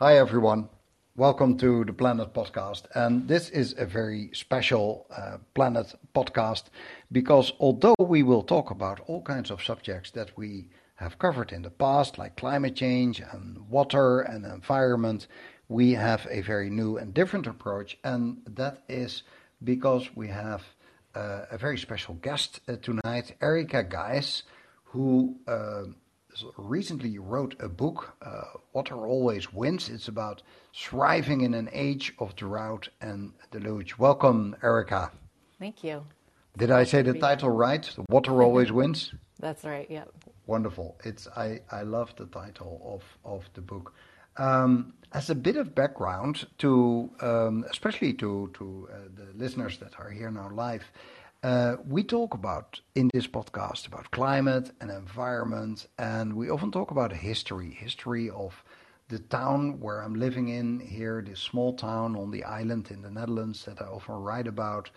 Hi, everyone. Welcome to the Planet Podcast. And this is a very special uh, Planet Podcast because although we will talk about all kinds of subjects that we have covered in the past, like climate change and water and environment, we have a very new and different approach. And that is because we have uh, a very special guest uh, tonight, Erica Gies, who uh, recently wrote a book, uh, Water Always Wins. It's about thriving in an age of drought and deluge. Welcome, Erica. Thank you. Did I say the title right? Water Always Wins? That's right, yep. Wonderful. It's I, I love the title of, of the book. Um, as a bit of background to, um, especially to, to uh, the listeners that are here now live, we talk about in this podcast about climate and environment, and we often talk about history, history of the town where I'm living in here, this small town on the island in the Netherlands that I often write about.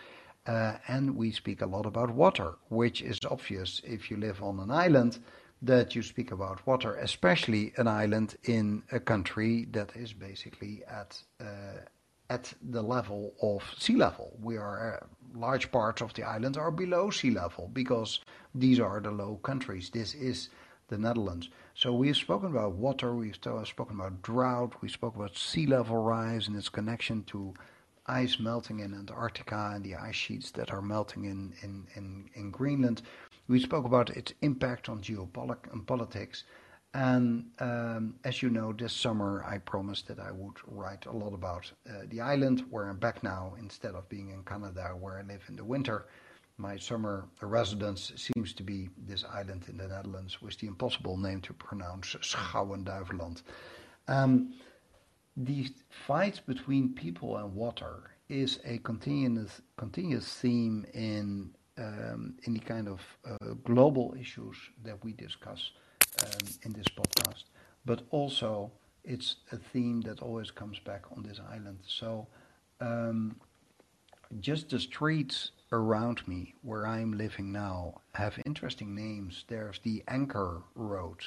Uh, and we speak a lot about water, which is obvious if you live on an island that you speak about water, especially an island in a country that is basically at uh, at the level of sea level. We are uh, large parts of the island are below sea level because these are the low countries. This is the Netherlands. So we've spoken about water, we've uh, spoken about drought, we spoke about sea level rise and its connection to ice melting in Antarctica and the ice sheets that are melting in, in, in, in Greenland. We spoke about its impact on geopolitics. And um, as you know, this summer I promised that I would write a lot about uh, the island where I'm back now instead of being in Canada where I live in the winter. My summer residence seems to be this island in the Netherlands with the impossible name to pronounce, Schouwen-Duiveland. Um, the fight between people and water is a continuous, continuous theme in um, in the kind of uh, global issues that we discuss um, in this podcast, but also it's a theme that always comes back on this island. So, um, just the streets around me where I'm living now have interesting names. There's the Anchor Road,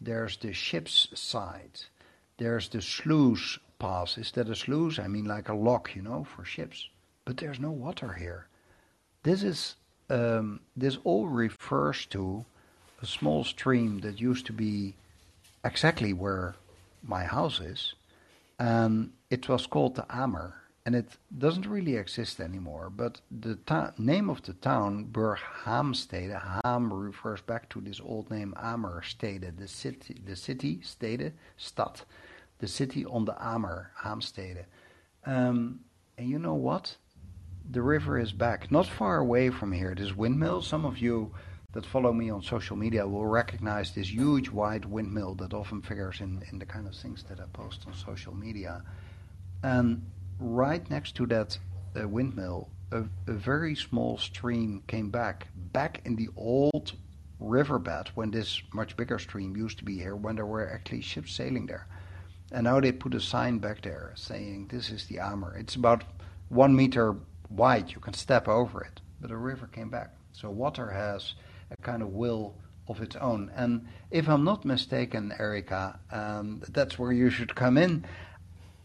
there's the Ship's Side, there's the Sluice Pass. Is that a sluice? I mean, like a lock, you know, for ships. But there's no water here. This is um, this all refers to a small stream that used to be exactly where my house is, and it was called the Amer, and it doesn't really exist anymore. But the ta- name of the town, Burgh-Haamstede, Haam refers back to this old name Amerstede, the city, the city, stede, stad, the city on the Amer, Haamstede. Um, and you know what? The river is back, not far away from here. This windmill, some of you that follow me on social media will recognize this huge white windmill that often figures in, in the kind of things that I post on social media. And right next to that uh, windmill, a, a, very small stream came back, back in the old riverbed when this much bigger stream used to be here, when there were actually ships sailing there. And now they put a sign back there saying this is the Amer. It's about one meter wide. You can step over it, but the river came back. So water has a kind of will of its own. And if I'm not mistaken, Erica, um, that's where you should come in.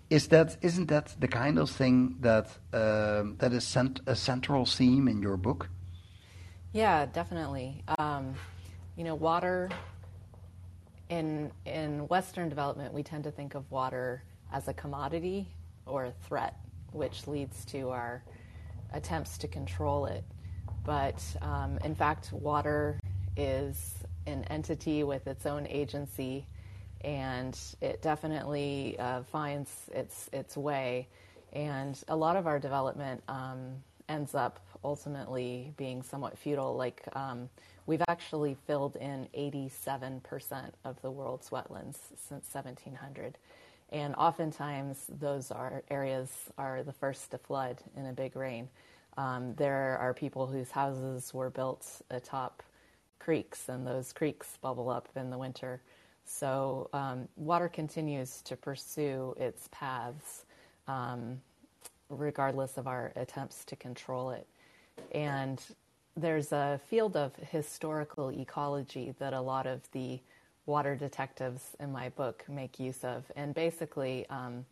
Is that isn't that the kind of thing that um, that is cent- a central theme in your book? Yeah, definitely. Um, you know, water in in Western development, we tend to think of water as a commodity or a threat, which leads to our attempts to control it. But um, in fact, water is an entity with its own agency, and it definitely uh, finds its its way. And a lot of our development um, ends up ultimately being somewhat futile. Like um, we've actually filled in 87% of the world's wetlands since 1700. And oftentimes, those are areas are the first to flood in a big rain. Um, there are people whose houses were built atop creeks, and those creeks bubble up in the winter. So um, water continues to pursue its paths, um, regardless of our attempts to control it. And there's a field of historical ecology that a lot of the water detectives in my book make use of. And basically, um,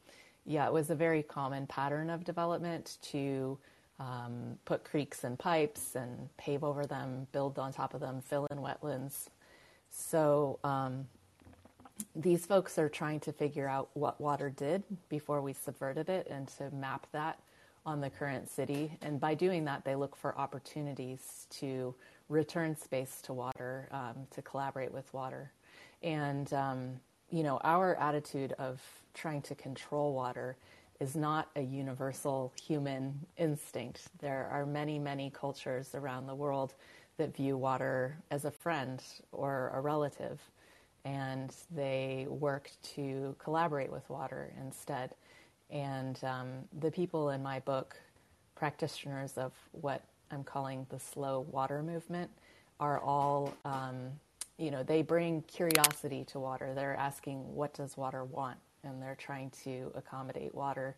yeah, it was a very common pattern of development to um, put creeks and pipes and pave over them, build on top of them, fill in wetlands. So um, these folks are trying to figure out what water did before we subverted it and to map that on the current city. And by doing that, they look for opportunities to return space to water, um, to collaborate with water. And, um, you know, our attitude of trying to control water is not a universal human instinct. There are many, many cultures around the world that view water as a friend or a relative, and they work to collaborate with water instead. And um, the people in my book, practitioners of what I'm calling the slow water movement, are all, um, you know, they bring curiosity to water. They're asking, what does water want? And they're trying to accommodate water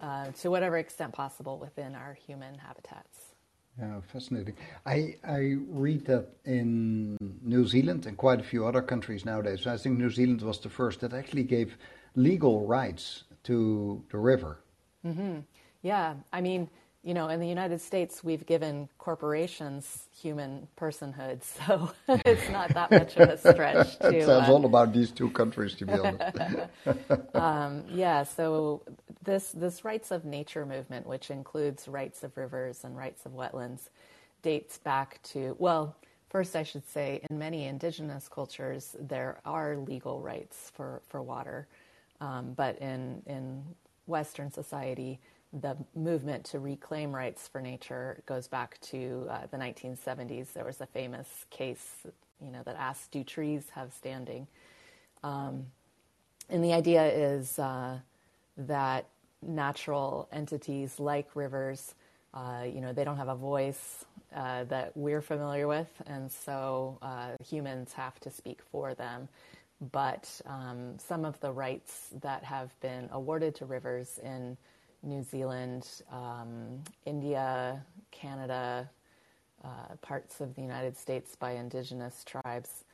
uh, to whatever extent possible within our human habitats. Yeah, fascinating. I I read that in New Zealand and quite a few other countries nowadays. I think New Zealand was the first that actually gave legal rights to the river. Mm-hmm. Yeah, I mean, you know, in the United States, we've given corporations human personhood, so it's not that much of a stretch. To, it sounds uh, all about these two countries, to be honest. um, yeah, so this this rights of nature movement, which includes rights of rivers and rights of wetlands, dates back to well. First, I should say, in many indigenous cultures, there are legal rights for, for water. Um, but in, in Western society, the movement to reclaim rights for nature goes back to uh, the 1970s. There was a famous case, you know, that asked, "Do trees have standing?" Um, and the idea is uh, that natural entities like rivers, uh, you know, they don't have a voice uh, that we're familiar with, and so uh, humans have to speak for them. But um, some of the rights that have been awarded to rivers in New Zealand, um, India, Canada, uh, parts of the United States by indigenous tribes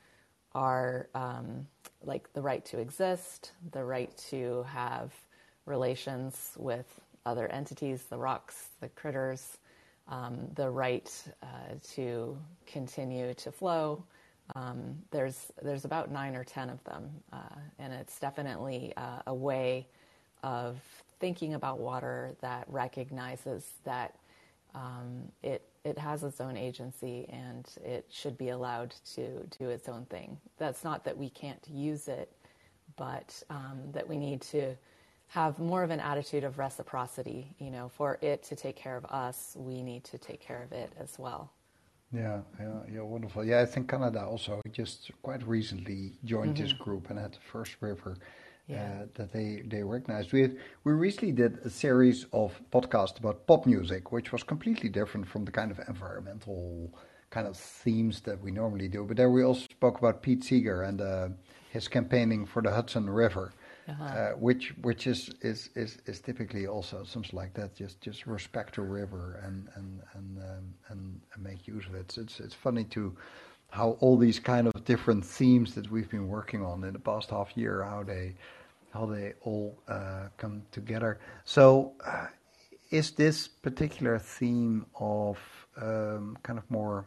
are um, like the right to exist, the right to have relations with other entities, the rocks, the critters, um, the right uh, to continue to flow. Um, there's there's about nine or ten of them, uh, and it's definitely uh, a way of thinking about water that recognizes that um, it it has its own agency and it should be allowed to do its own thing. That's not that we can't use it, but um, that we need to have more of an attitude of reciprocity. You know, for it to take care of us, we need to take care of it as well. Yeah, yeah, yeah, wonderful. Yeah, I think Canada also just quite recently joined mm-hmm. this group and had the first river yeah. uh, that they, they recognized. We, we recently did a series of podcasts about pop music, which was completely different from the kind of environmental kind of themes that we normally do. But there we also spoke about Pete Seeger and uh, his campaigning for the Hudson River. Uh-huh. Uh, which which is, is, is, is typically also something like that. Just just respect the river and and and um, and, and, make use of it. It's, it's it's funny to how all these kind of different themes that we've been working on in the past half year, how they how they all uh, come together. So, uh, is this particular theme of um, kind of more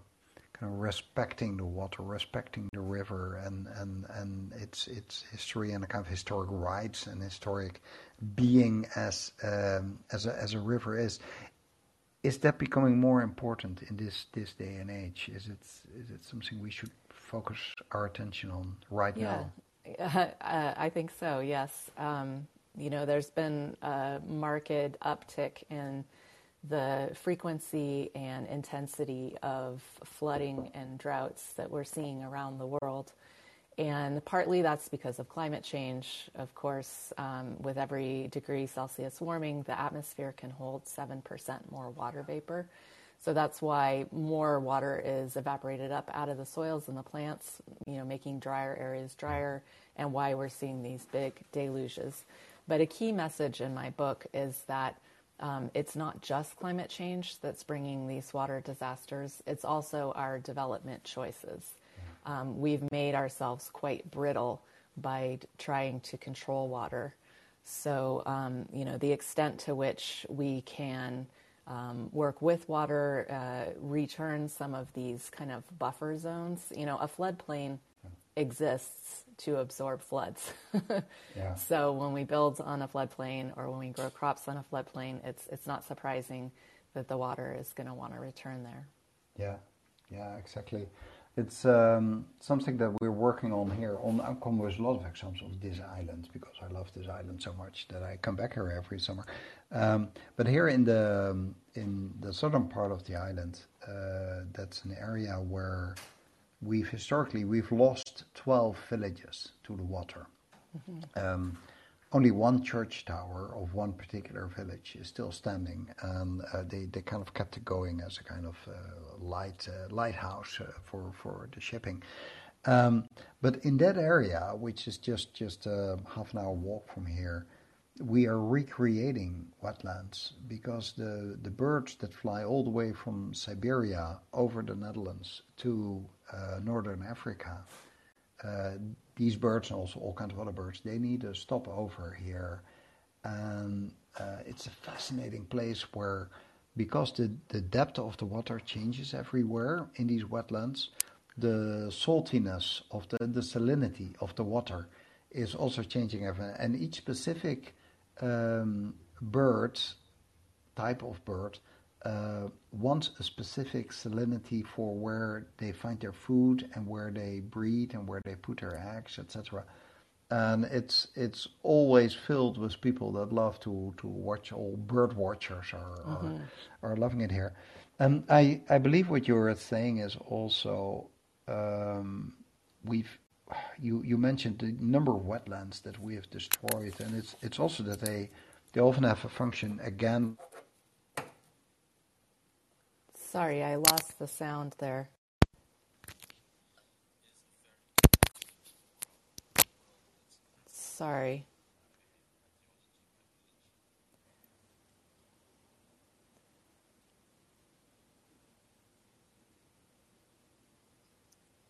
kind of respecting the water, respecting the river, and and and its its history and the kind of historic rights and historic being as um, as a, as a river is. Is that becoming more important in this, this day and age? Is it is it something we should focus our attention on right yeah. now? I think so, yes. Um, you know, there's been a marked uptick in the frequency and intensity of flooding and droughts that we're seeing around the world. And partly that's because of climate change. Of course, um, with every degree Celsius warming, the atmosphere can hold 7% more water vapor. So that's why more water is evaporated up out of the soils and the plants, you know, making drier areas drier, and why we're seeing these big deluges. But a key message in my book is that um, it's not just climate change that's bringing these water disasters, it's also our development choices. um, we've made ourselves quite brittle by trying to control water. So, um, you know, the extent to which we can um, work with water, uh, return some of these kind of buffer zones. You know, a floodplain exists to absorb floods. yeah. So when we build on a floodplain or when we grow crops on a floodplain, it's it's not surprising that the water is going to want to return there. Yeah, yeah, exactly. It's um, something that we're working on here. On I come with a lot of examples of this island because I love this island so much that I come back here every summer. Um, but here in the um, in the southern part of the island, uh, that's an area where we've historically we've lost 12 villages to the water. Mm-hmm. Um, only one church tower of one particular village is still standing, and uh, they, they kind of kept it going as a kind of uh, light uh, lighthouse uh, for for the shipping. Um, but in that area, which is just just a half an hour walk from here, we are recreating wetlands because the the birds that fly all the way from Siberia over the Netherlands to uh, northern Africa uh, these birds and also all kinds of other birds, they need a stopover here. And uh, it's a fascinating place where, because the, the depth of the water changes everywhere in these wetlands, the saltiness of the, the salinity of the water is also changing everywhere. And each specific um, bird, type of bird, uh, want a specific salinity for where they find their food and where they breed and where they put their eggs, etc. And it's it's always filled with people that love to, to watch. All bird watchers are, mm-hmm. are, are loving it here. And I I believe what you're saying is also um, we've you you mentioned the number of wetlands that we have destroyed, and it's it's also that they they often have a function again Sorry, I lost the sound there. Sorry.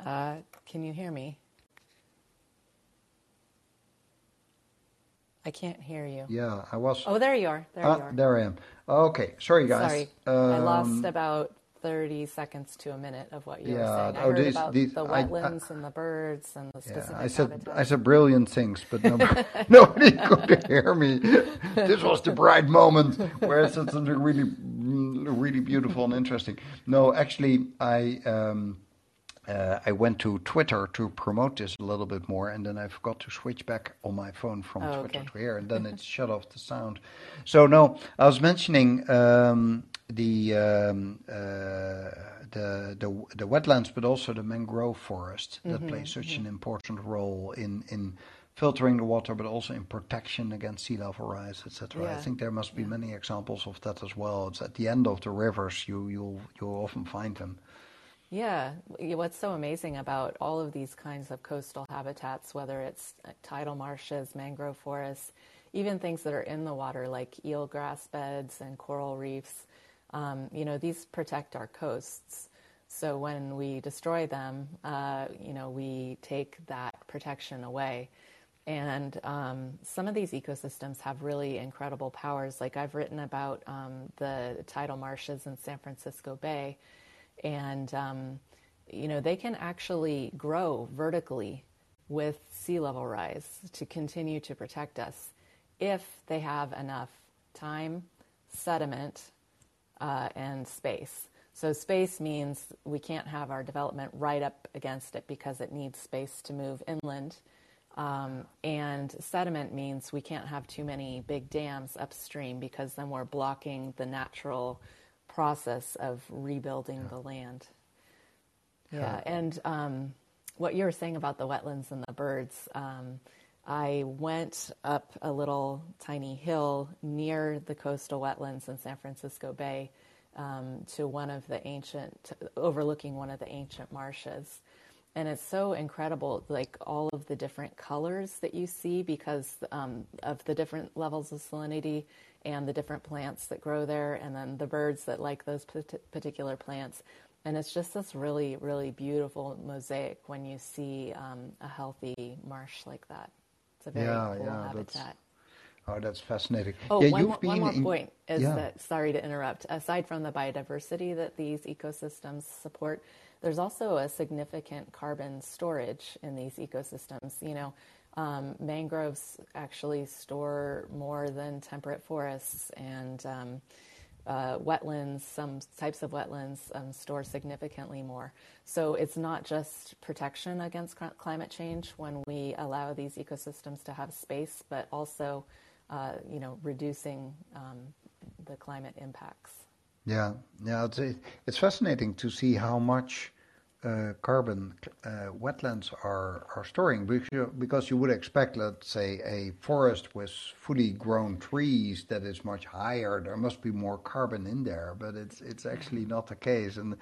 Uh, can you hear me? I can't hear you. Yeah, I was. Oh, there you are. There ah, you are. There I am. Okay, sorry guys. Sorry, um, I lost about thirty seconds to a minute of what you yeah, were saying. I oh, heard these, about these, the wetlands I, I, and the birds and the specific. Yeah, I said habitat. I said brilliant things, but nobody, nobody could hear me. This was the bright moment where I said something really, really beautiful and interesting. No, actually, I. Um, uh, I went to Twitter to promote this a little bit more, and then I forgot to switch back on my phone from oh, Twitter okay. to here, and then it shut off the sound. So no, I was mentioning um, the, um, uh, the the the wetlands, but also the mangrove forest that mm-hmm, plays such mm-hmm. an important role in in filtering the water, but also in protection against sea level rise, etc. Yeah. I think there must be yeah. many examples of that as well. It's at the end of the rivers you you'll you'll often find them. Yeah, what's so amazing about all of these kinds of coastal habitats, whether it's uh, tidal marshes, mangrove forests, even things that are in the water like eelgrass beds and coral reefs, um, you know, these protect our coasts. So when we destroy them, uh, you know, we take that protection away. And um, some of these ecosystems have really incredible powers. Like I've written about um, the tidal marshes in San Francisco Bay and um, you know they can actually grow vertically with sea level rise to continue to protect us if they have enough time, sediment, uh, and space. So space means we can't have our development right up against it because it needs space to move inland. Um, and sediment means we can't have too many big dams upstream because then we're blocking the natural process of rebuilding yeah. the land. Yeah, yeah. and um, what you were saying about the wetlands and the birds, um, I went up a little tiny hill near the coastal wetlands in San Francisco Bay um, to one of the ancient, overlooking one of the ancient marshes. And it's so incredible, like all of the different colors that you see because um, of the different levels of salinity and the different plants that grow there, and then the birds that like those particular plants. And it's just this really, really beautiful mosaic when you see um, a healthy marsh like that. It's a very Yeah, cool yeah, that's- habitat. Oh, that's fascinating. Oh, yeah, one, you've more, been one more in- point is yeah. that, sorry to interrupt, aside from the biodiversity that these ecosystems support, there's also a significant carbon storage in these ecosystems. You know, um, mangroves actually store more than temperate forests, and um, uh, wetlands, some types of wetlands um, store significantly more. So it's not just protection against cl- climate change when we allow these ecosystems to have space, but also, uh, you know, reducing um, the climate impacts. Yeah, yeah, it's it's fascinating to see how much carbon uh, wetlands are are storing because you, because you would expect, let's say, a forest with fully grown trees that is much higher. There must be more carbon in there, but it's it's actually not the case, and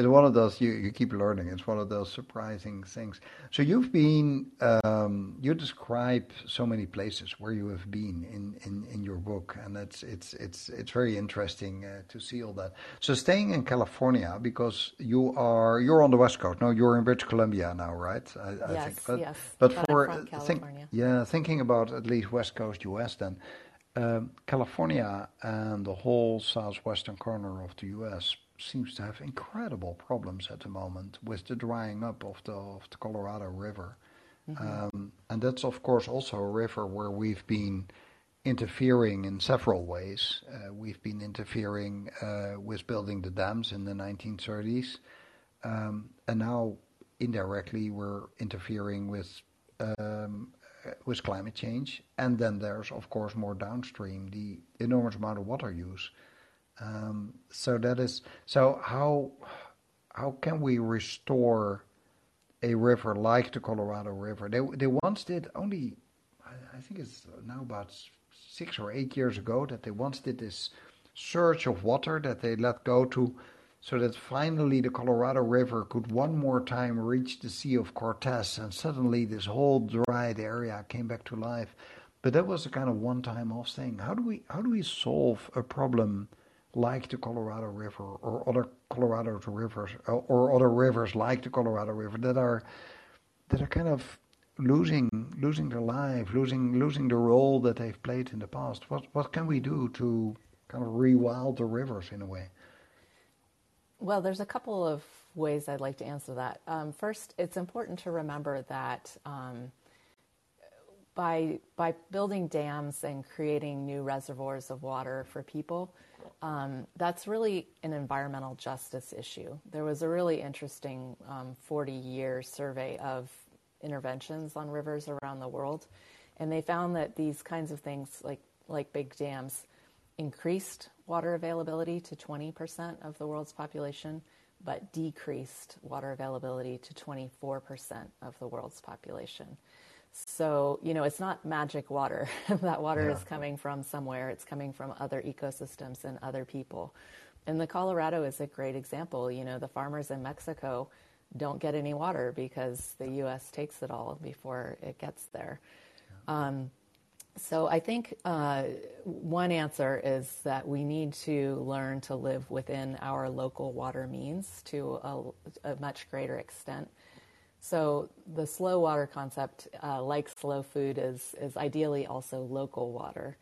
it's one of those you you keep learning. It's one of those surprising things. So you've been um, you describe so many places where you have been in, in, in your book, and it's it's it's it's very interesting uh, to see all that. So staying in California because you are you're on the west coast. No, you're in British Columbia now, right? I, I Yes, think. But, yes, But but for from think, yeah, thinking about at least west coast U.S. then. Um, California and the whole southwestern corner of the U.S. seems to have incredible problems at the moment with the drying up of the of the Colorado River, um, and that's of course also a river where we've been interfering in several ways. Uh, we've been interfering uh, with building the dams in the 1930s, um, and now indirectly we're interfering with um, uh, with climate change. And then there's of course more downstream the enormous amount of water use. Um, so that is so how how can we restore a river like the Colorado River? They they once did only I, think it's now about six or eight years ago that they once did this surge of water that they let go to so that finally the Colorado River could one more time reach the Sea of Cortez and suddenly this whole dried area came back to life. But that was a kind of one time off thing. How do we how do we solve a problem like the Colorado River or other Colorado rivers or, or other rivers like the Colorado River that are that are kind of losing losing their life, losing losing the role that they've played in the past. What what can we do to kind of rewild the rivers in a way? Well, there's a couple of ways I'd like to answer that. Um, first, it's important to remember that um, by by building dams and creating new reservoirs of water for people, um, that's really an environmental justice issue. There was a really interesting 40-year survey of interventions on rivers around the world, and they found that these kinds of things, like like big dams, increased water availability to 20% of the world's population, but decreased water availability to 24% of the world's population. So, you know, it's not magic water. that water Yeah. is coming from somewhere, it's coming from other ecosystems and other people. And the Colorado is a great example. You know, the farmers in Mexico don't get any water because the U.S. takes it all before it gets there. Um, so I think uh, one answer is that we need to learn to live within our local water means to a, a much greater extent. So the slow water concept, uh, like slow food, is is ideally also local water,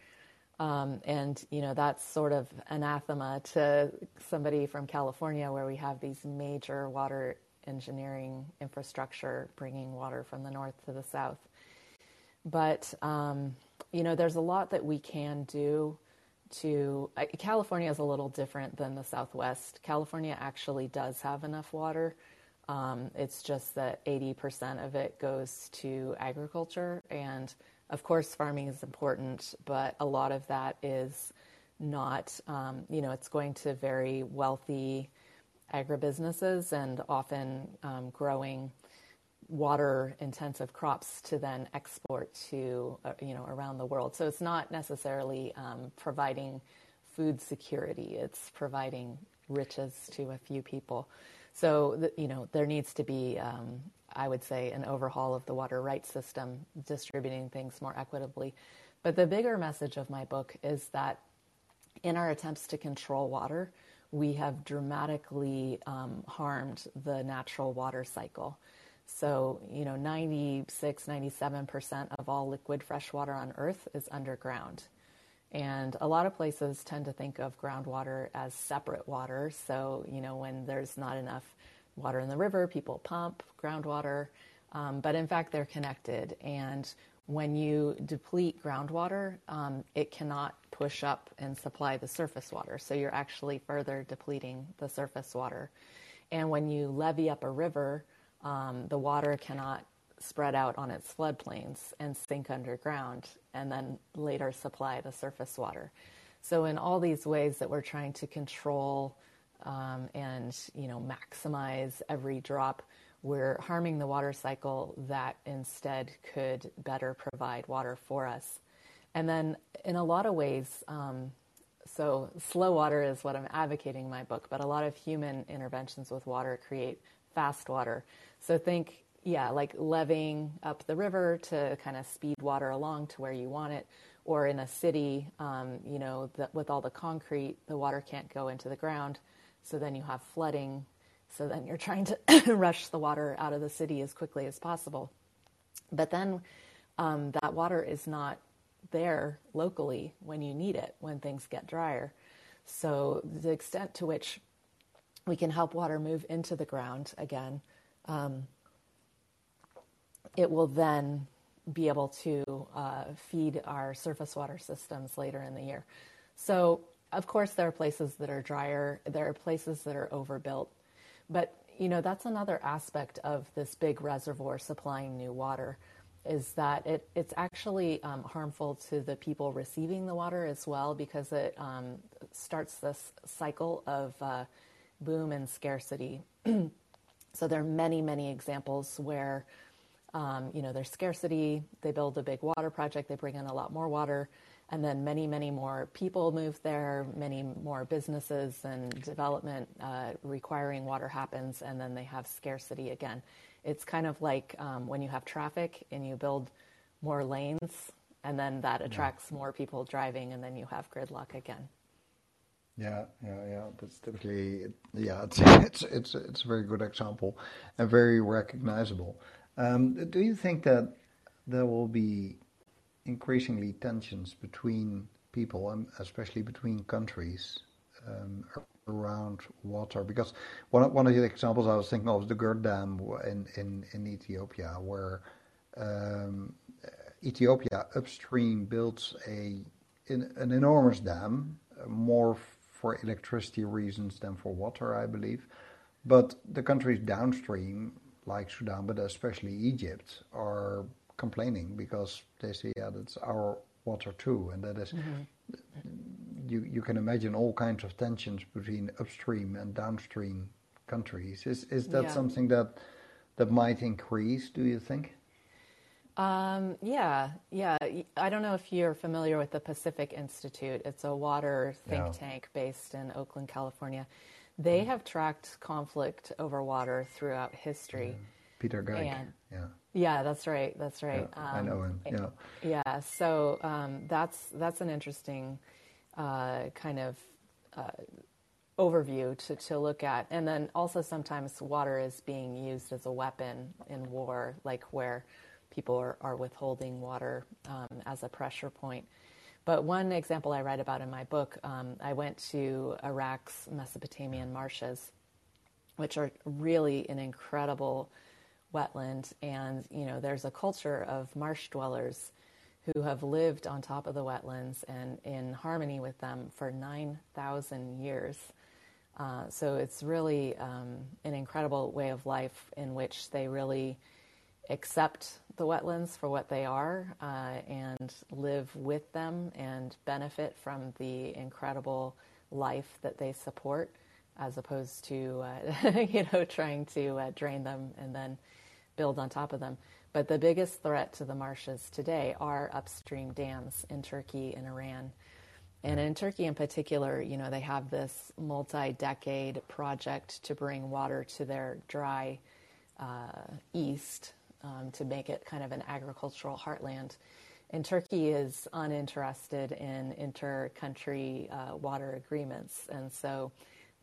um, and you know that's sort of anathema to somebody from California, where we have these major water engineering infrastructure bringing water from the north to the south. But um, you know, there's a lot that we can do to. Uh, California is a little different than the Southwest. California actually does have enough water. Um, it's just that 80% of it goes to agriculture, and of course, farming is important, but a lot of that is not. Um, you know, it's going to very wealthy agribusinesses and often um, growing water intensive crops to then export to uh, you know around the world. So it's not necessarily um, providing food security. It's providing riches to a few people so you know there needs to be um, i would say an overhaul of the water rights system distributing things more equitably but the bigger message of my book is that in our attempts to control water we have dramatically um, harmed the natural water cycle. So, you know, 96, 97% of all liquid fresh water on Earth is underground. And a lot of places tend to think of groundwater as separate water. So, you know, when there's not enough water in the river, people pump groundwater. Um, but in fact, they're connected. And when you deplete groundwater, um, it cannot push up and supply the surface water. So you're actually further depleting the surface water. And when you levee up a river, um, the water cannot spread out on its floodplains and sink underground and then later supply the surface water. So in all these ways that we're trying to control um, and you know maximize every drop, we're harming the water cycle that instead could better provide water for us. And then in a lot of ways, um, so slow water is what I'm advocating in my book, but a lot of human interventions with water create fast water. So think yeah, like leveeing up the river to kind of speed water along to where you want it. Or in a city, um, you know, the, with all the concrete, the water can't go into the ground. So then you have flooding. So then you're trying to rush the water out of the city as quickly as possible. But then um, that water is not there locally when you need it, when things get drier. So the extent to which we can help water move into the ground again. Um, it will then be able to uh, feed our surface water systems later in the year. So, of course, there are places that are drier, there are places that are overbuilt. But, you know, that's another aspect of this big reservoir supplying new water is that it, it's actually um, harmful to the people receiving the water as well because it um, starts this cycle of uh, boom and scarcity. so there are many, many examples where um, you know, there's scarcity. They build a big water project. They bring in a lot more water, and then many, many more people move there. Many more businesses and development uh, requiring water happens, and then they have scarcity again. It's kind of like um, when you have traffic and you build more lanes, and then that attracts yeah. more people driving, and then you have gridlock again. Yeah, yeah, yeah. That's typically yeah. It's it's it's it's a very good example and very recognizable. Um, do you think that there will be increasingly tensions between people, and especially between countries, um, around water? Because one one of the examples I was thinking of is the GERD Dam in in, in Ethiopia, where um, Ethiopia upstream builds a in, an enormous dam, more for electricity reasons than for water, I believe. But the countries downstream like Sudan, but especially Egypt, are complaining because they say, yeah, that's our water too, and that is, mm-hmm. you you can imagine all kinds of tensions between upstream and downstream countries. Is is that yeah. something that that might increase? Do you think? Um, yeah, yeah. I don't know if you're familiar with the Pacific Institute. It's a water think yeah. tank based in Oakland, California. They have tracked conflict over water throughout history. Yeah. Peter Gleick. yeah. Yeah, that's right. That's right. Yeah, um, I know him. Yeah. Yeah. So um, that's that's an interesting uh, kind of uh, overview to, to look at, and then also sometimes water is being used as a weapon in war, like where people are, are withholding water um, as a pressure point. But one example I write about in my book, um, I went to Iraq's Mesopotamian marshes, which are really an incredible wetland. And, you know, there's a culture of marsh dwellers who have lived on top of the wetlands and in harmony with them for 9,000 years. Uh, so it's really um, an incredible way of life in which they really accept the wetlands for what they are uh, and live with them and benefit from the incredible life that they support as opposed to uh, you know trying to uh, drain them and then build on top of them. But the biggest threat to the marshes today are upstream dams in Turkey and Iran. And in Turkey in particular you know they have this multi-decade project to bring water to their dry uh, east um, to make it kind of an agricultural heartland. And Turkey is uninterested in inter-country uh, water agreements, and so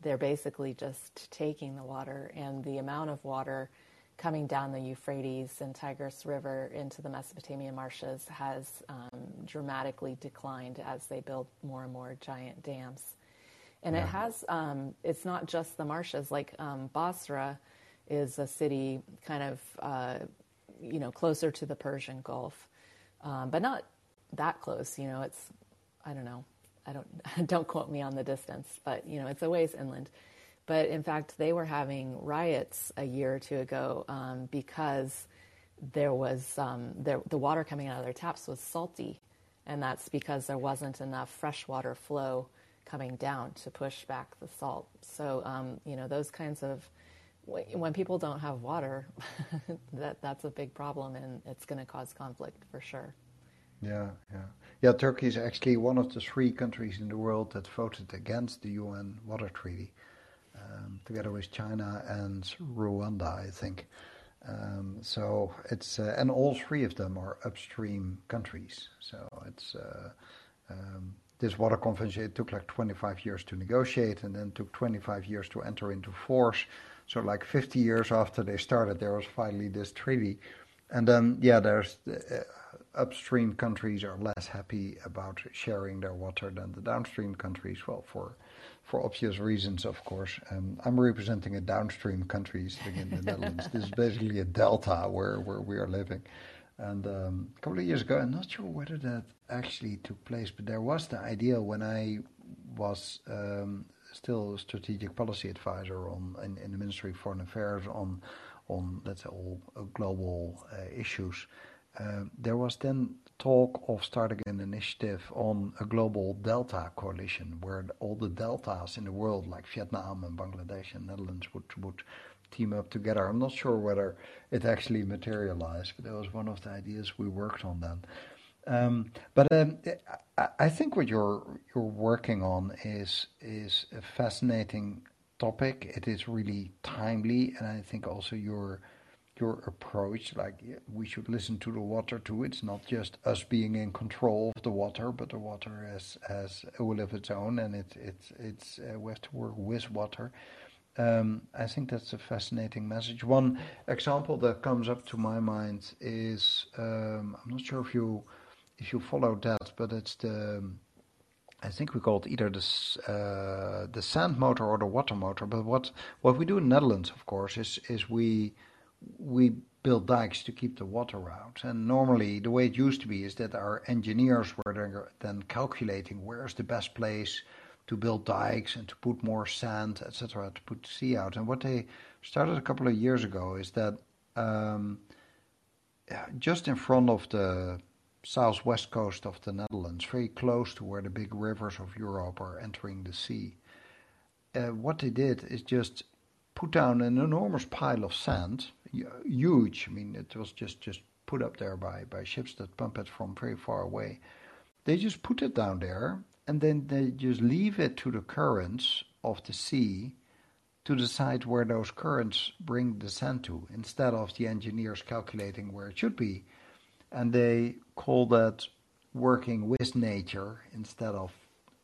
they're basically just taking the water, and the amount of water coming down the Euphrates and Tigris River into the Mesopotamian marshes has um, dramatically declined as they build more and more giant dams. And yeah. it has, um, it's not just the marshes, like um, Basra is a city kind of, uh, you know, closer to the Persian Gulf, um, but not that close. You know, it's, I don't know, I don't, don't quote me on the distance, but, you know, it's a ways inland. But in fact, they were having riots a year or two ago um, because there was um, there, the water coming out of their taps was salty, and that's because there wasn't enough freshwater flow coming down to push back the salt. So um, you know those kinds of when people don't have water, that that's a big problem, and it's going to cause conflict for sure. Yeah, yeah, yeah. Turkey is actually one of the three countries in the world that voted against the UN Water Treaty um, together with China and Rwanda, I think. Um, so it's uh, and all three of them are upstream countries. So it's uh, um, this water convention. It took like 25 years to negotiate, and then took 25 years to enter into force. So like 50 years after they started, there was finally this treaty, and then yeah, there's uh, upstream countries are less happy about sharing their water than the downstream countries. Well, for for obvious reasons, of course. Um, I'm representing a downstream country sitting in the Netherlands. This is basically a delta where, where we are living. And um, a couple of years ago, I'm not sure whether that actually took place, but there was the idea when I was um, still a strategic policy advisor on in, in, the Ministry of Foreign Affairs on on let's say all uh, global uh, issues. Uh, there was then talk of starting an initiative on a global delta coalition where all the deltas in the world, like Vietnam and Bangladesh and Netherlands, would would team up together. I'm not sure whether it actually materialized, but that was one of the ideas we worked on then. Um, but um, I think what you're you're working on is is a fascinating topic. It is really timely, and I think also you're your approach like we should listen to the water too it's not just us being in control of the water but the water has has a will of its own and it, it's it's uh, we have to work with water um, I think that's a fascinating message. One example that comes up to my mind is um, I'm not sure if you if you follow that, but it's the I think we call it either the uh, the sand motor or the water motor. But what what we do in Netherlands, of course, is is we we build dikes to keep the water out. And normally, the way it used to be is that our engineers were then calculating where's the best place to build dikes and to put more sand, etc., to put the sea out. And what they started a couple of years ago is that um, just in front of the southwest coast of the Netherlands, very close to where the big rivers of Europe are entering the sea, uh, what they did is just put down an enormous pile of sand huge. I mean, it was just, just put up there by, by ships that pump it from very far away. They just put it down there and then they just leave it to the currents of the sea to decide where those currents bring the sand to instead of the engineers calculating where it should be. And they call that working with nature instead of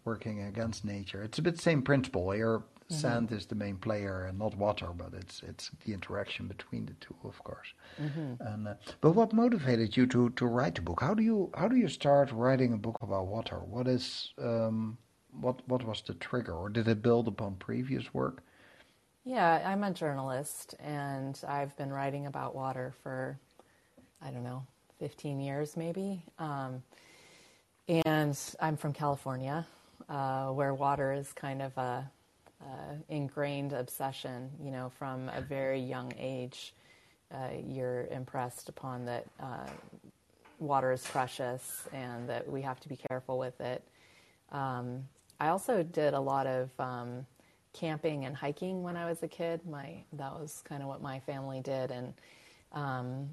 working against nature. It's a bit the same principle here. Mm-hmm. Sand is the main player and not water, but it's it's the interaction between the two, of course. Mm-hmm. And uh, but what motivated you to to write a book? How do you how do you start writing a book about water? What is um, what what was the trigger, or did it build upon previous work? Yeah, I'm a journalist, and I've been writing about water for I don't know, 15 years maybe. Um, and I'm from California, uh, where water is kind of a uh, ingrained obsession. You know, from a very young age, uh, you're impressed upon that uh, water is precious and that we have to be careful with it. Um, I also did a lot of um, camping and hiking when I was a kid. My that was kind of what my family did, and um,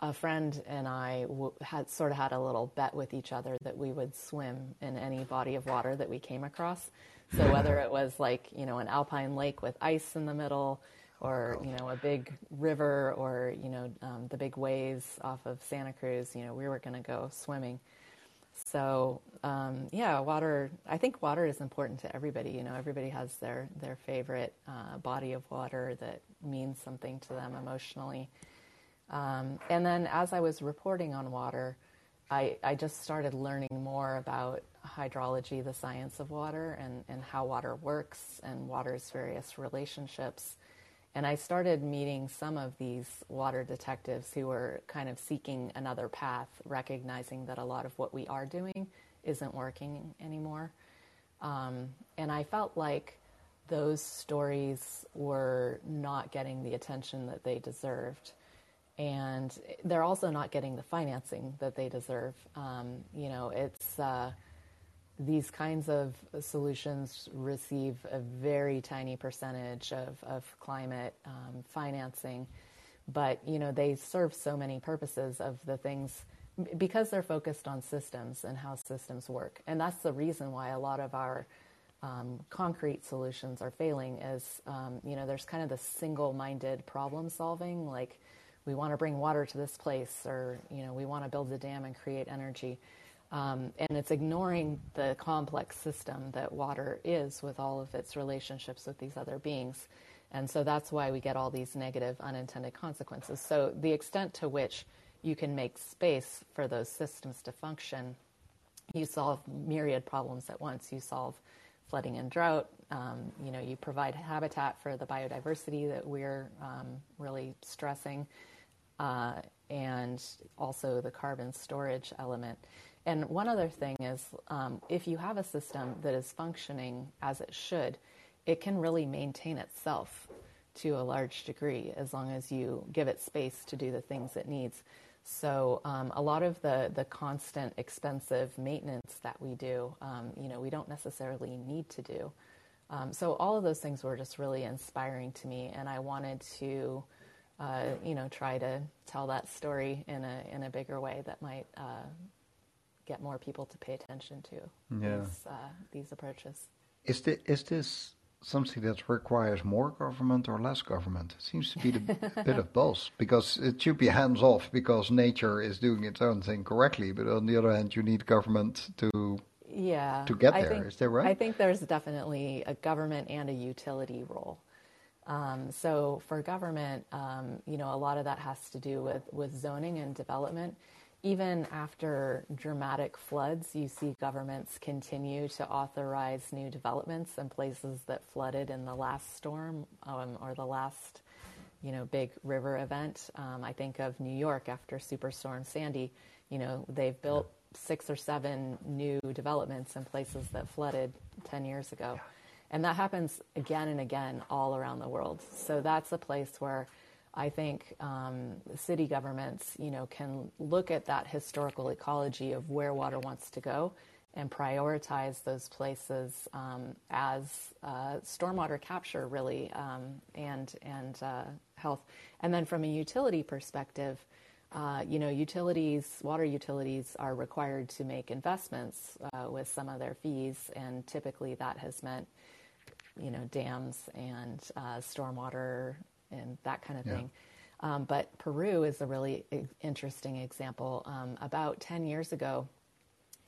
a friend and I w- had sort of had a little bet with each other that we would swim in any body of water that we came across. So whether it was like you know an alpine lake with ice in the middle, or you know a big river, or you know um, the big waves off of Santa Cruz, you know we were going to go swimming. So um, yeah, water. I think water is important to everybody. You know, everybody has their their favorite uh, body of water that means something to them emotionally. Um, and then as I was reporting on water, I, I just started learning more about hydrology, the science of water, and, and how water works and water's various relationships. And I started meeting some of these water detectives who were kind of seeking another path, recognizing that a lot of what we are doing isn't working anymore. Um, and I felt like those stories were not getting the attention that they deserved. And they're also not getting the financing that they deserve. Um, you know, it's uh, these kinds of solutions receive a very tiny percentage of, of climate um, financing, but you know they serve so many purposes of the things because they're focused on systems and how systems work, and that's the reason why a lot of our um, concrete solutions are failing. Is um, you know there's kind of the single-minded problem solving, like we want to bring water to this place, or you know we want to build a dam and create energy um, and it's ignoring the complex system that water is with all of its relationships with these other beings. And so that's why we get all these negative unintended consequences. So the extent to which you can make space for those systems to function, you solve myriad problems at once. You solve flooding and drought. Um, you know, you provide habitat for the biodiversity that we're um, really stressing, uh, and also the carbon storage element. And one other thing is um, if you have a system that is functioning as it should, it can really maintain itself to a large degree as long as you give it space to do the things it needs. So um, a lot of the, the constant expensive maintenance that we do, um, you know, we don't necessarily need to do. Um, so all of those things were just really inspiring to me, and I wanted to, uh, you know, try to tell that story in a in a bigger way that might uh, get more people to pay attention to yeah. these, uh, these approaches. Is, the, is this something that requires more government or less government? It seems to be a bit of both, because it should be hands off because nature is doing its own thing correctly, but on the other hand, you need government to yeah to get there. Think, is that right? I think there's definitely a government and a utility role. Um, so for government, um, you know, a lot of that has to do with with zoning and development even after dramatic floods, you see governments continue to authorize new developments in places that flooded in the last storm um, or the last, you know, big river event. Um, I think of New York after Superstorm Sandy. You know, they've built six or seven new developments in places that flooded 10 years ago. And that happens again and again all around the world. So that's a place where I think um, city governments, you know, can look at that historical ecology of where water wants to go and prioritize those places um, as uh, stormwater capture, really, um, and and uh, health. And then from a utility perspective, uh, you know, utilities, water utilities are required to make investments uh, with some of their fees, and typically that has meant, you know, dams and uh, stormwater and that kind of yeah. thing. Um, but Peru is a really interesting example. Um, about 10 years ago,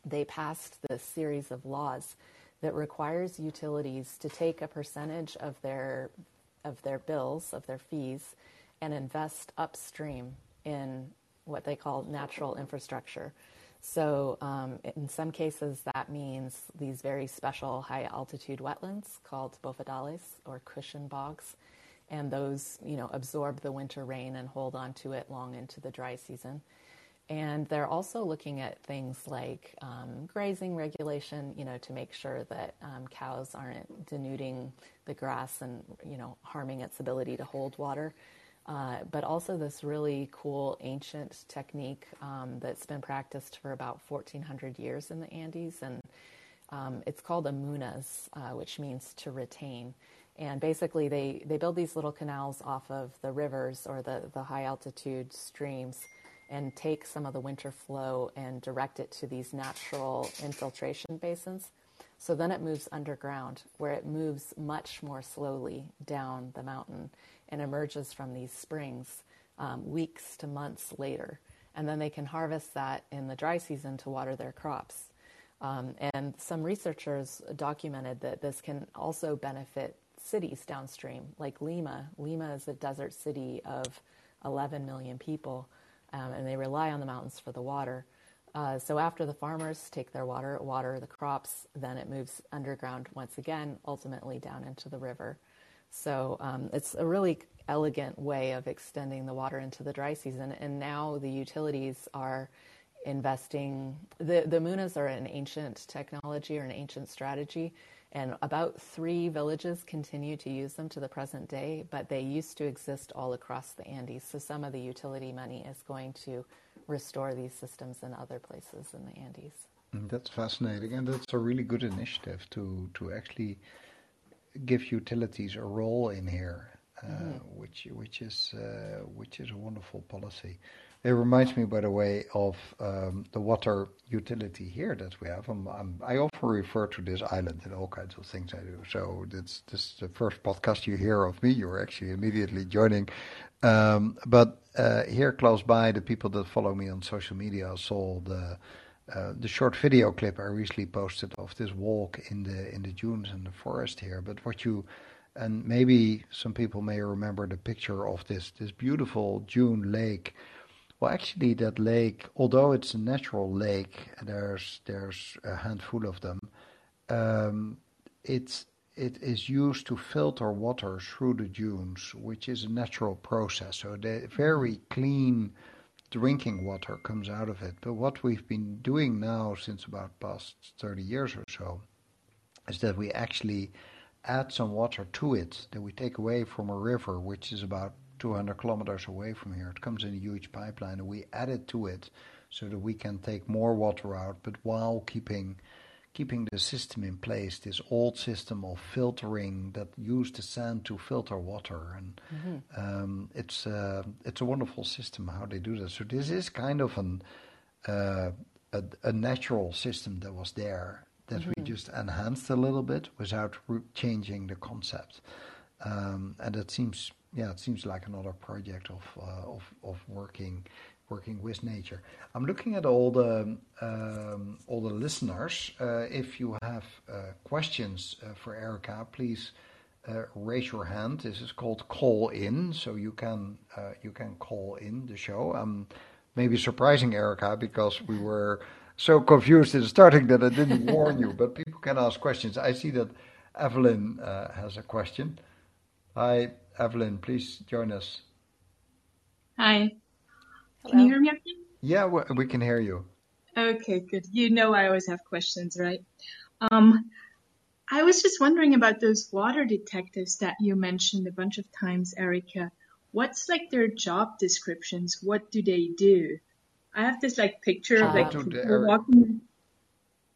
they passed this series of laws that requires utilities to take a percentage of their of their bills, of their fees, and invest upstream in what they call natural infrastructure. So, um, in some cases, that means these very special high altitude wetlands called bofedales or cushion bogs and those you know absorb the winter rain and hold on to it long into the dry season. And they're also looking at things like um, grazing regulation, you know, to make sure that um, cows aren't denuding the grass and you know harming its ability to hold water. Uh, but also this really cool ancient technique um, that's been practiced for about 1,400 years in the Andes, and um, it's called amunas, uh, which means to retain. And basically, they, they build these little canals off of the rivers or the, the high altitude streams and take some of the winter flow and direct it to these natural infiltration basins. So then it moves underground, where it moves much more slowly down the mountain and emerges from these springs um, weeks to months later. and then they can harvest that in the dry season to water their crops. Um, and some researchers documented that this can also benefit cities downstream, like Lima. Lima is a desert city of 11 million people, um, and they rely on the mountains for the water. Uh, so after the farmers take their water, water the crops, then it moves underground once again, ultimately down into the river. So um, it's a really elegant way of extending the water into the dry season. And now the utilities are investing. The the Munas are an ancient technology or an ancient strategy, and about three villages continue to use them to the present day. But they used to exist all across the Andes. So some of the utility money is going to restore these systems in other places in the Andes. Mm, that's fascinating, and that's a really good initiative to to actually give utilities a role in here, uh, mm-hmm. which which is uh, which is a wonderful policy. It reminds me, by the way, of um, the water utility here that we have. I'm, I'm, i often refer to this island in all kinds of things I do. So this, this is the first podcast you hear of me. You're actually immediately joining. Um, but uh, here close by, the people that follow me on social media saw the uh, the short video clip I recently posted of this walk in the in the dunes and the forest here. But what you and maybe some people may remember the picture of this this beautiful dune lake well, actually, that lake, although it's a natural lake, there's there's a handful of them. Um, it's it is used to filter water through the dunes, which is a natural process. So the very clean drinking water comes out of it. But what we've been doing now since about past 30 years or so is that we actually add some water to it that we take away from a river, which is about 200 kilometers away from here. It comes in a huge pipeline, and we add it to it so that we can take more water out, but while keeping keeping the system in place, this old system of filtering that used the sand to filter water, and mm-hmm. um, it's uh, it's a wonderful system how they do that. So this is kind of an uh, a, a, natural system that was there that mm-hmm. we just enhanced a little bit without re- changing the concept, um, and it seems yeah, it seems like another project of uh, of of working working with nature. I'm looking at all the um, all the listeners. Uh, if you have uh, questions uh, for Erica, please uh, raise your hand. This is called Callin, so you can uh, you can call in the show. I'm maybe surprising Erica because we were so confused in starting that I didn't warn you. But people can ask questions. I see that Evelyn has a question. Hi. Evelyn, please join us. Hi. Hello. Can you hear me okay? Yeah, we can hear you. Okay, good. You know I always have questions, right? Um, I was just wondering about those water detectives that you mentioned a bunch of times, Erica. What's like their job descriptions? What do they do? I have this like picture of like people walking.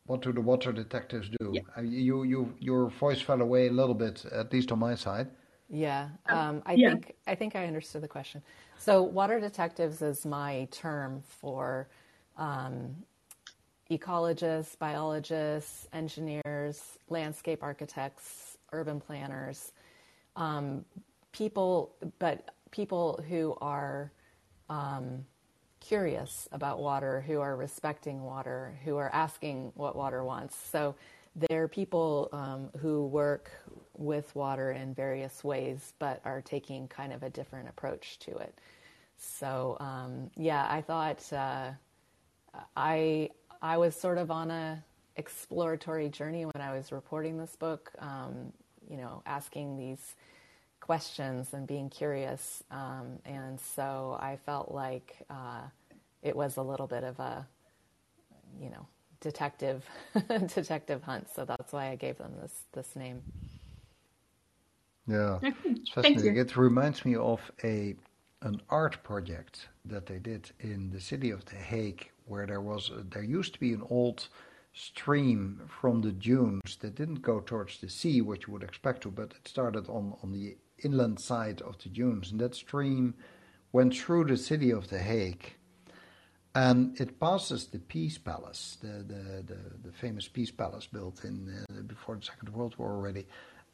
What do the water detectives do? Yeah. Uh, you, you, your voice fell away a little bit, at least on my side. Yeah, oh, um, I yeah. think I think I understood the question. So, water detectives is my term for um, ecologists, biologists, engineers, landscape architects, urban planners, um, people, but people who are um, curious about water, who are respecting water, who are asking what water wants. So, they're people um, who work with water in various ways, but are taking kind of a different approach to it. So um, yeah, I thought uh, I I was sort of on a exploratory journey when I was reporting this book. Um, you know, asking these questions and being curious, um, and so I felt like uh, it was a little bit of a you know detective detective hunt. So that's why I gave them this this name. Yeah, it's fascinating. It reminds me of a an art project that they did in the city of The Hague, where there was a, there used to be an old stream from the dunes that didn't go towards the sea, which you would expect to, but it started on on the inland side of the dunes, and that stream went through the city of The Hague and it passes the Peace Palace, the the, the, the famous Peace Palace built in uh, before the Second World War already.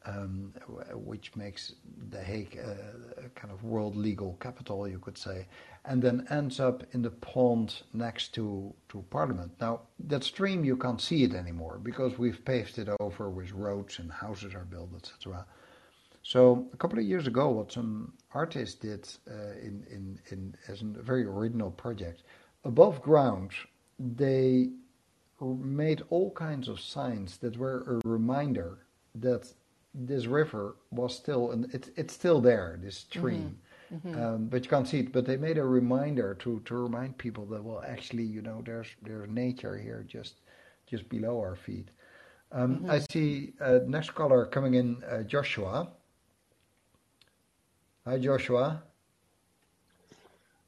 um, which makes The Hague a, a, kind of world legal capital, you could say, and then ends up in the pond next to, to Parliament. Now, that stream, you can't see it anymore because we've paved it over with roads and houses are built, etc. So a couple of years ago, what some artists did uh, in, in, in as a very original project, above ground, they made all kinds of signs that were a reminder that this river was still, and it's it's still there, this stream. Mm-hmm. Mm-hmm. Um, but you can't see it. But they made a reminder to, to remind people that well, actually, you know, there's there's nature here just just below our feet. Um, mm-hmm. I see uh, next caller coming in, uh, Joshua. Hi, Joshua.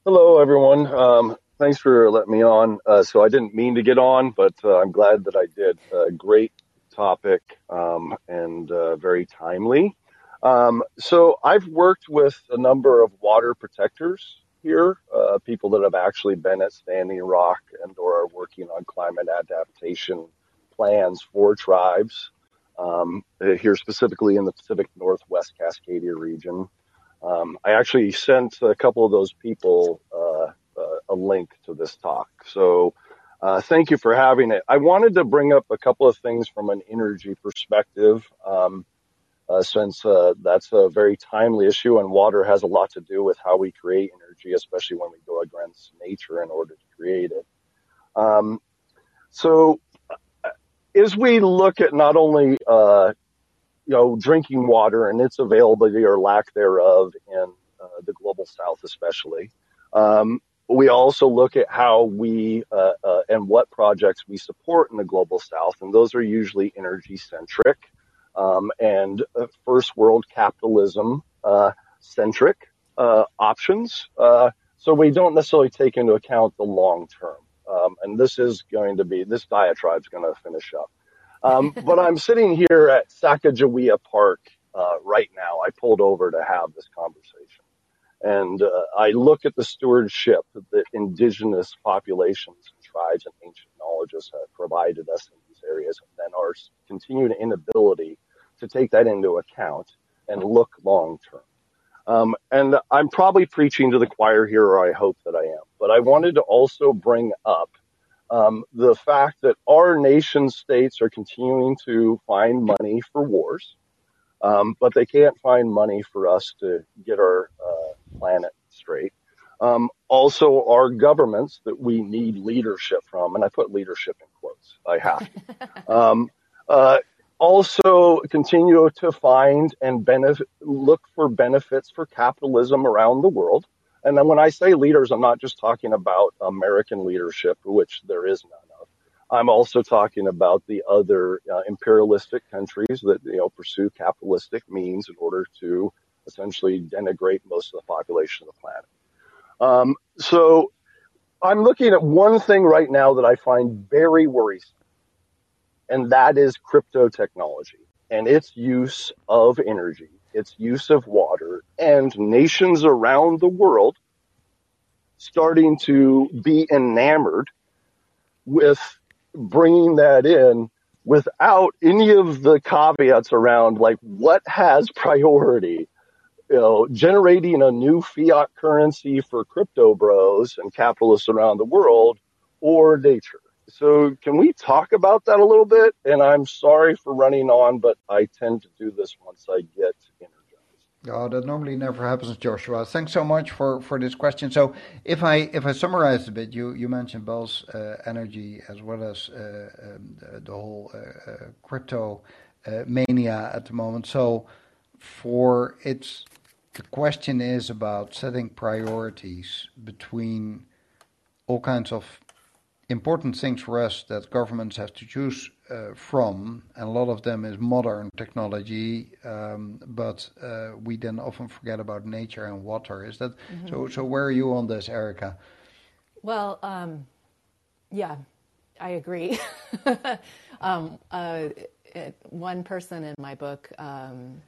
Hello, everyone. Um, thanks for letting me on. Uh, so I didn't mean to get on, but uh, I'm glad that I did. Uh, great topic um, and uh, very timely. Um, so I've worked with a number of water protectors here, uh, people that have actually been at Standing Rock and or are working on climate adaptation plans for tribes um, here specifically in the Pacific Northwest Cascadia region. Um, I actually sent a couple of those people uh, a link to this talk. So uh, thank you for having it. I wanted to bring up a couple of things from an energy perspective, um, uh, since uh, that's a very timely issue, and water has a lot to do with how we create energy, especially when we go against nature in order to create it. Um, so, uh, as we look at not only uh, you know drinking water and its availability or lack thereof in uh, the global south, especially. Um, we also look at how we uh, uh, and what projects we support in the global south, and those are usually energy centric um, and uh, first world capitalism uh, centric uh, options. Uh, so we don't necessarily take into account the long term. Um, and this is going to be this diatribe is going to finish up. Um, but I'm sitting here at Sacagawea Park right now. I pulled over to have this conversation. And uh, I look at the stewardship that indigenous populations and tribes and ancient knowledges have provided us in these areas, and then our continued inability to take that into account and look long term. Um, and I'm probably preaching to the choir here, or I hope that I am. But I wanted to also bring up um, the fact that our nation states are continuing to find money for wars, um, but they can't find money for us to get our uh, planet straight. Um, also, our governments that we need leadership from, and I put leadership in quotes. I have. um, uh, also, continue to find and benefit, look for benefits for capitalism around the world. And then when I say leaders, I'm not just talking about American leadership, which there is none. I'm also talking about the other uh, imperialistic countries that you know pursue capitalistic means in order to essentially denigrate most of the population of the planet. Um, so I'm looking at one thing right now that I find very worrisome, and that is crypto technology and its use of energy, its use of water, and nations around the world starting to be enamored with bringing that in without any of the caveats around like what has priority you know, generating a new fiat currency for crypto bros and capitalists around the world or nature. So can we talk about that a little bit? And I'm sorry for running on, but I tend to do this once I get. Oh, that normally never happens, Joshua. Thanks so much for, for this question. So if I if I summarize a bit, you, you mentioned Bell's uh, energy as well as uh, um, the, the, whole uh, uh crypto uh, mania at the moment. So for its the question is about setting priorities between all kinds of important things for us that governments have to choose from, and a lot of them is modern technology, um, but uh, we then often forget about nature and water. Is that mm-hmm. so? So where are you on this, Erica? Well, um, yeah, I agree. um, uh, it, one person in my book um,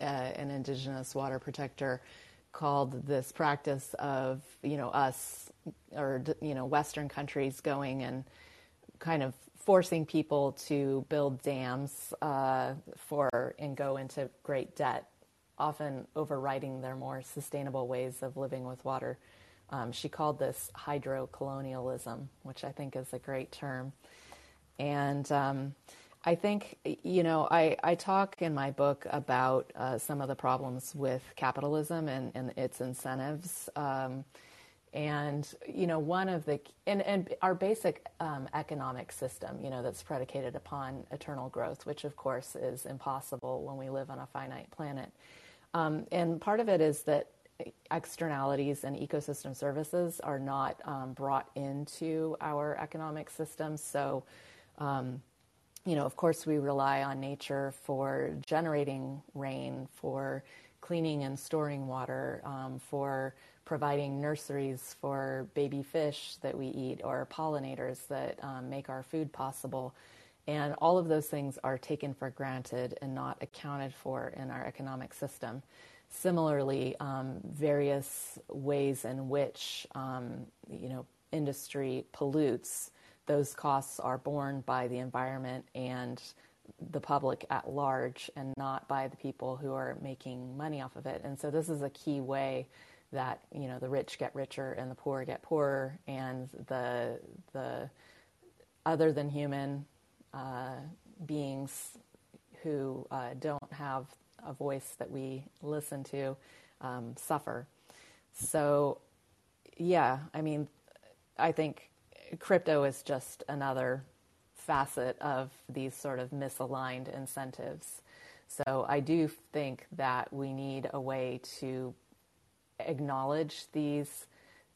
uh, an indigenous water protector called this practice of you know us or you know Western countries going and kind of forcing people to build dams uh, for and go into great debt, often overriding their more sustainable ways of living with water. Um, she called this hydrocolonialism, which I think is a great term. And um, I think, you know, I, I talk in my book about uh, some of the problems with capitalism and, and its incentives. Um, and you know one of the and, and our basic um, economic system you know that's predicated upon eternal growth which of course is impossible when we live on a finite planet. Um, and part of it is that externalities and ecosystem services are not um, brought into our economic system. So um, you know of course we rely on nature for generating rain for cleaning and storing water um, for providing nurseries for baby fish that we eat or pollinators that um, make our food possible. And all of those things are taken for granted and not accounted for in our economic system. Similarly, um, various ways in which um, you know industry pollutes, those costs are borne by the environment and the public at large, and not by the people who are making money off of it. And so, this is a key way that you know the rich get richer and the poor get poorer, and the the other than human uh, beings who uh, don't have a voice that we listen to um, suffer. So, yeah, I mean, I think crypto is just another facet of these sort of misaligned incentives. So I do think that we need a way to acknowledge these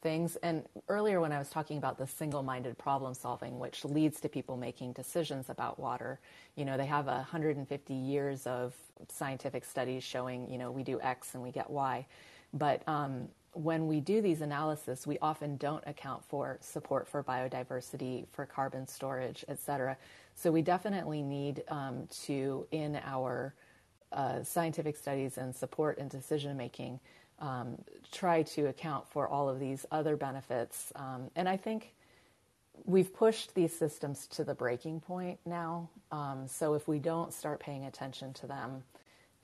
things. And earlier, when I was talking about the single minded problem solving, which leads to people making decisions about water, you know, they have 150 years of scientific studies showing, you know, we do X and we get Y. But um, when we do these analysis, we often don't account for support for biodiversity, for carbon storage, et cetera. So we definitely need um, to, in our uh, scientific studies and support in decision making, um, try to account for all of these other benefits. Um, and I think we've pushed these systems to the breaking point now. Um, so if we don't start paying attention to them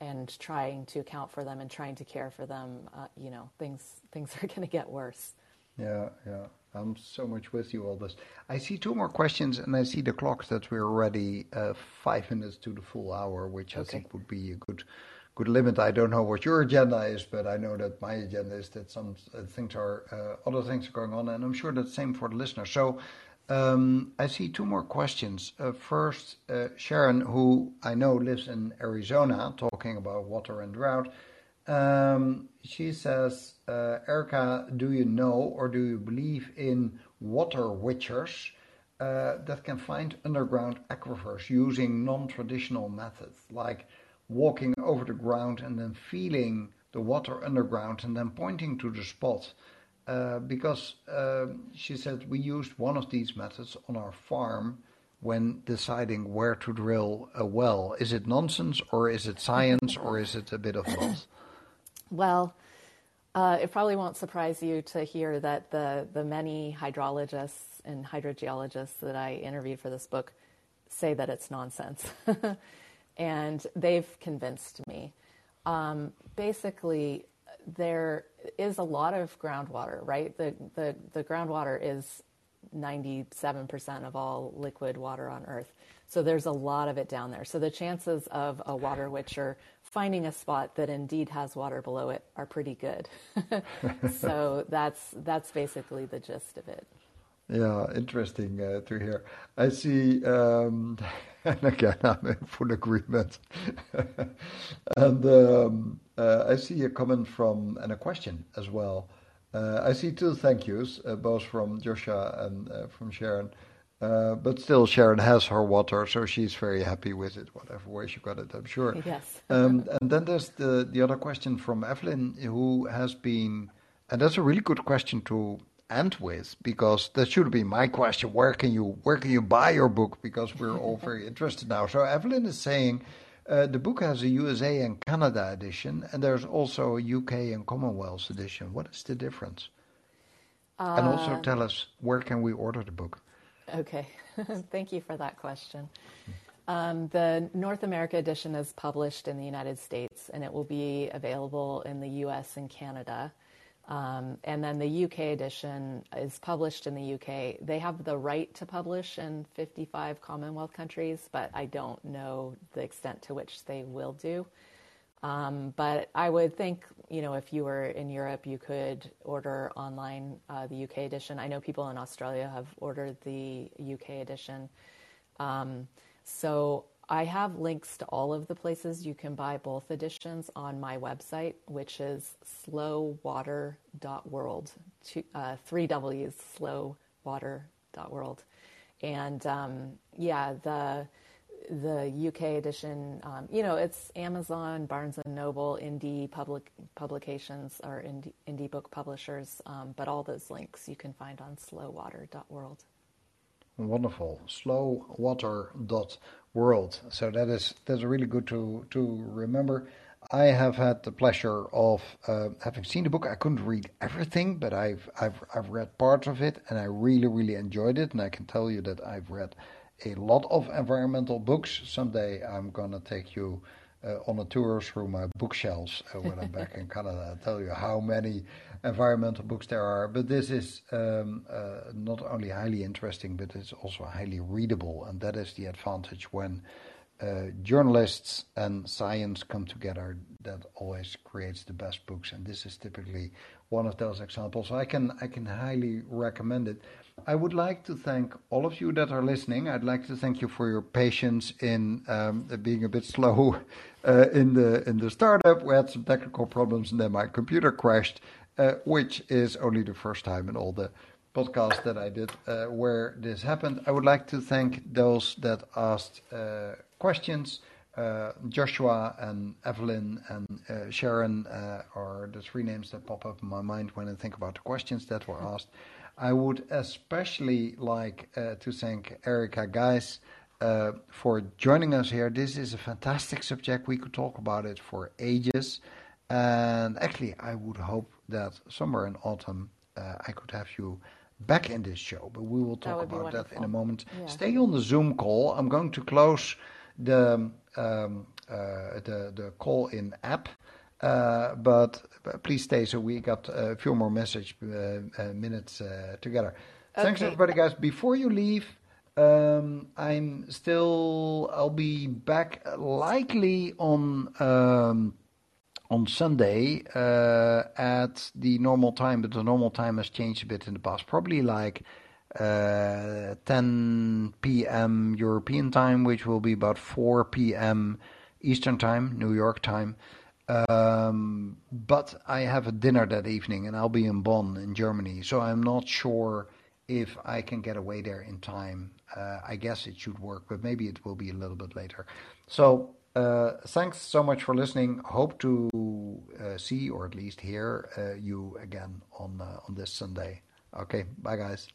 and trying to account for them and trying to care for them, uh, you know, things things are going to get worse. Yeah, yeah. I'm so much with you all this. I see two more questions, and I see the clock that we're already uh, five minutes to the full hour, which I think would be a good good limit. I don't know what your agenda is, but I know that my agenda is that some uh, things are uh, other things are going on, and I'm sure that's the same for the listener. So I see two more questions. Uh, first, uh, Sharon, who I know lives in Arizona, talking about water and drought. Um, she says, uh, Erica, do you know or do you believe in water witchers? That can find underground aquifers using non-traditional methods like walking over the ground and then feeling the water underground and then pointing to the spot. Uh, because uh, she said we used one of these methods on our farm when deciding where to drill a well. Is it nonsense or is it science or is it a bit of both? Well, uh, it probably won't surprise you to hear that the, the many hydrologists and hydrogeologists that I interviewed for this book say that it's nonsense. and they've convinced me. Um, basically, there is a lot of groundwater, right? The, the, the groundwater is 97% of all liquid water on Earth. So there's a lot of it down there. So the chances of a water witcher finding a spot that indeed has water below it are pretty good. so that's that's basically the gist of it. Yeah, interesting uh, to hear. I see, um, and again, I'm in full agreement. and um, uh, I see a comment from and a question as well. Uh, I see two thank yous, uh, both from Joshua and uh, from Sharon. Uh, but still, Sharon has her water, so she's very happy with it, whatever way she got it, I'm sure. Yes. um, and then there's the, the other question from Evelyn, who has been, and that's a really good question to end with because that should be my question. Where can you where can you buy your book? Because we're all very interested now. So Evelyn is saying uh, the book has a USA and Canada edition, and there's also a UK and Commonwealth edition. What is the difference? Uh, and also uh, tell us where can we order the book? Okay, thank you for that question. Um, the North America edition is published in the United States and it will be available in the US and Canada. Um, and then the UK edition is published in the UK. They have the right to publish in 55 Commonwealth countries, but I don't know the extent to which they will do. Um, but I would think, you know, if you were in Europe, you could order online uh, the UK edition. I know people in Australia have ordered the UK edition. Um, so I have links to all of the places you can buy both editions on my website, which is slowwater.world. Two, uh, three W's, slowwater.world. And um, yeah, the the UK edition, um, you know, it's Amazon, Barnes and Noble, indie public publications or indie, indie book publishers, um, but all those links you can find on slowwater.world. Wonderful. Slowwater.world. So that is that's really good to to remember. I have had the pleasure of uh, having seen the book. I couldn't read everything, but I've I've I've read parts of it, and I really really enjoyed it. And I can tell you that I've read a lot of environmental books. Someday I'm gonna take you uh, on a tour through my bookshelves uh, when I'm back in Canada. I'll tell you how many environmental books there are. But this is um, uh, not only highly interesting, but it's also highly readable, and that is the advantage when uh, journalists and science come together. That always creates the best books, and this is typically one of those examples. I can I can highly recommend it. I would like to thank all of you that are listening. I'd like to thank you for your patience in um, being a bit slow uh, in the in the startup. We had some technical problems, and then my computer crashed, which is only the first time in all the podcasts that I did uh, where this happened. I would like to thank those that asked uh, questions. Uh, Joshua and Evelyn and uh, Sharon are the three names that pop up in my mind when I think about the questions that were asked. I would especially like uh, to thank Erica uh, for joining us here. This is a fantastic subject. We could talk about it for ages. And actually, I would hope that somewhere in autumn uh, I could have you back in this show. But we will talk about that in a moment. Yeah. Stay on the Zoom call. I'm going to close the um, uh, the the Callin app. Uh, but please stay so we got a few more message uh, uh, minutes together. Okay. Thanks everybody, guys. Before you leave, um, I'm still. I'll be back likely on um, on Sunday uh, at the normal time, but the normal time has changed a bit in the past. Probably like uh, 10 p.m. European time, which will be about 4 p.m. Eastern time, New York time. Um, but I have a dinner that evening and I'll be in Bonn in Germany, so I'm not sure if I can get away there in time. Uh, I guess it should work, but maybe it will be a little bit later. So uh, thanks so much for listening. Hope to uh, see or at least hear uh, you again on uh, on this Sunday. Okay, bye guys.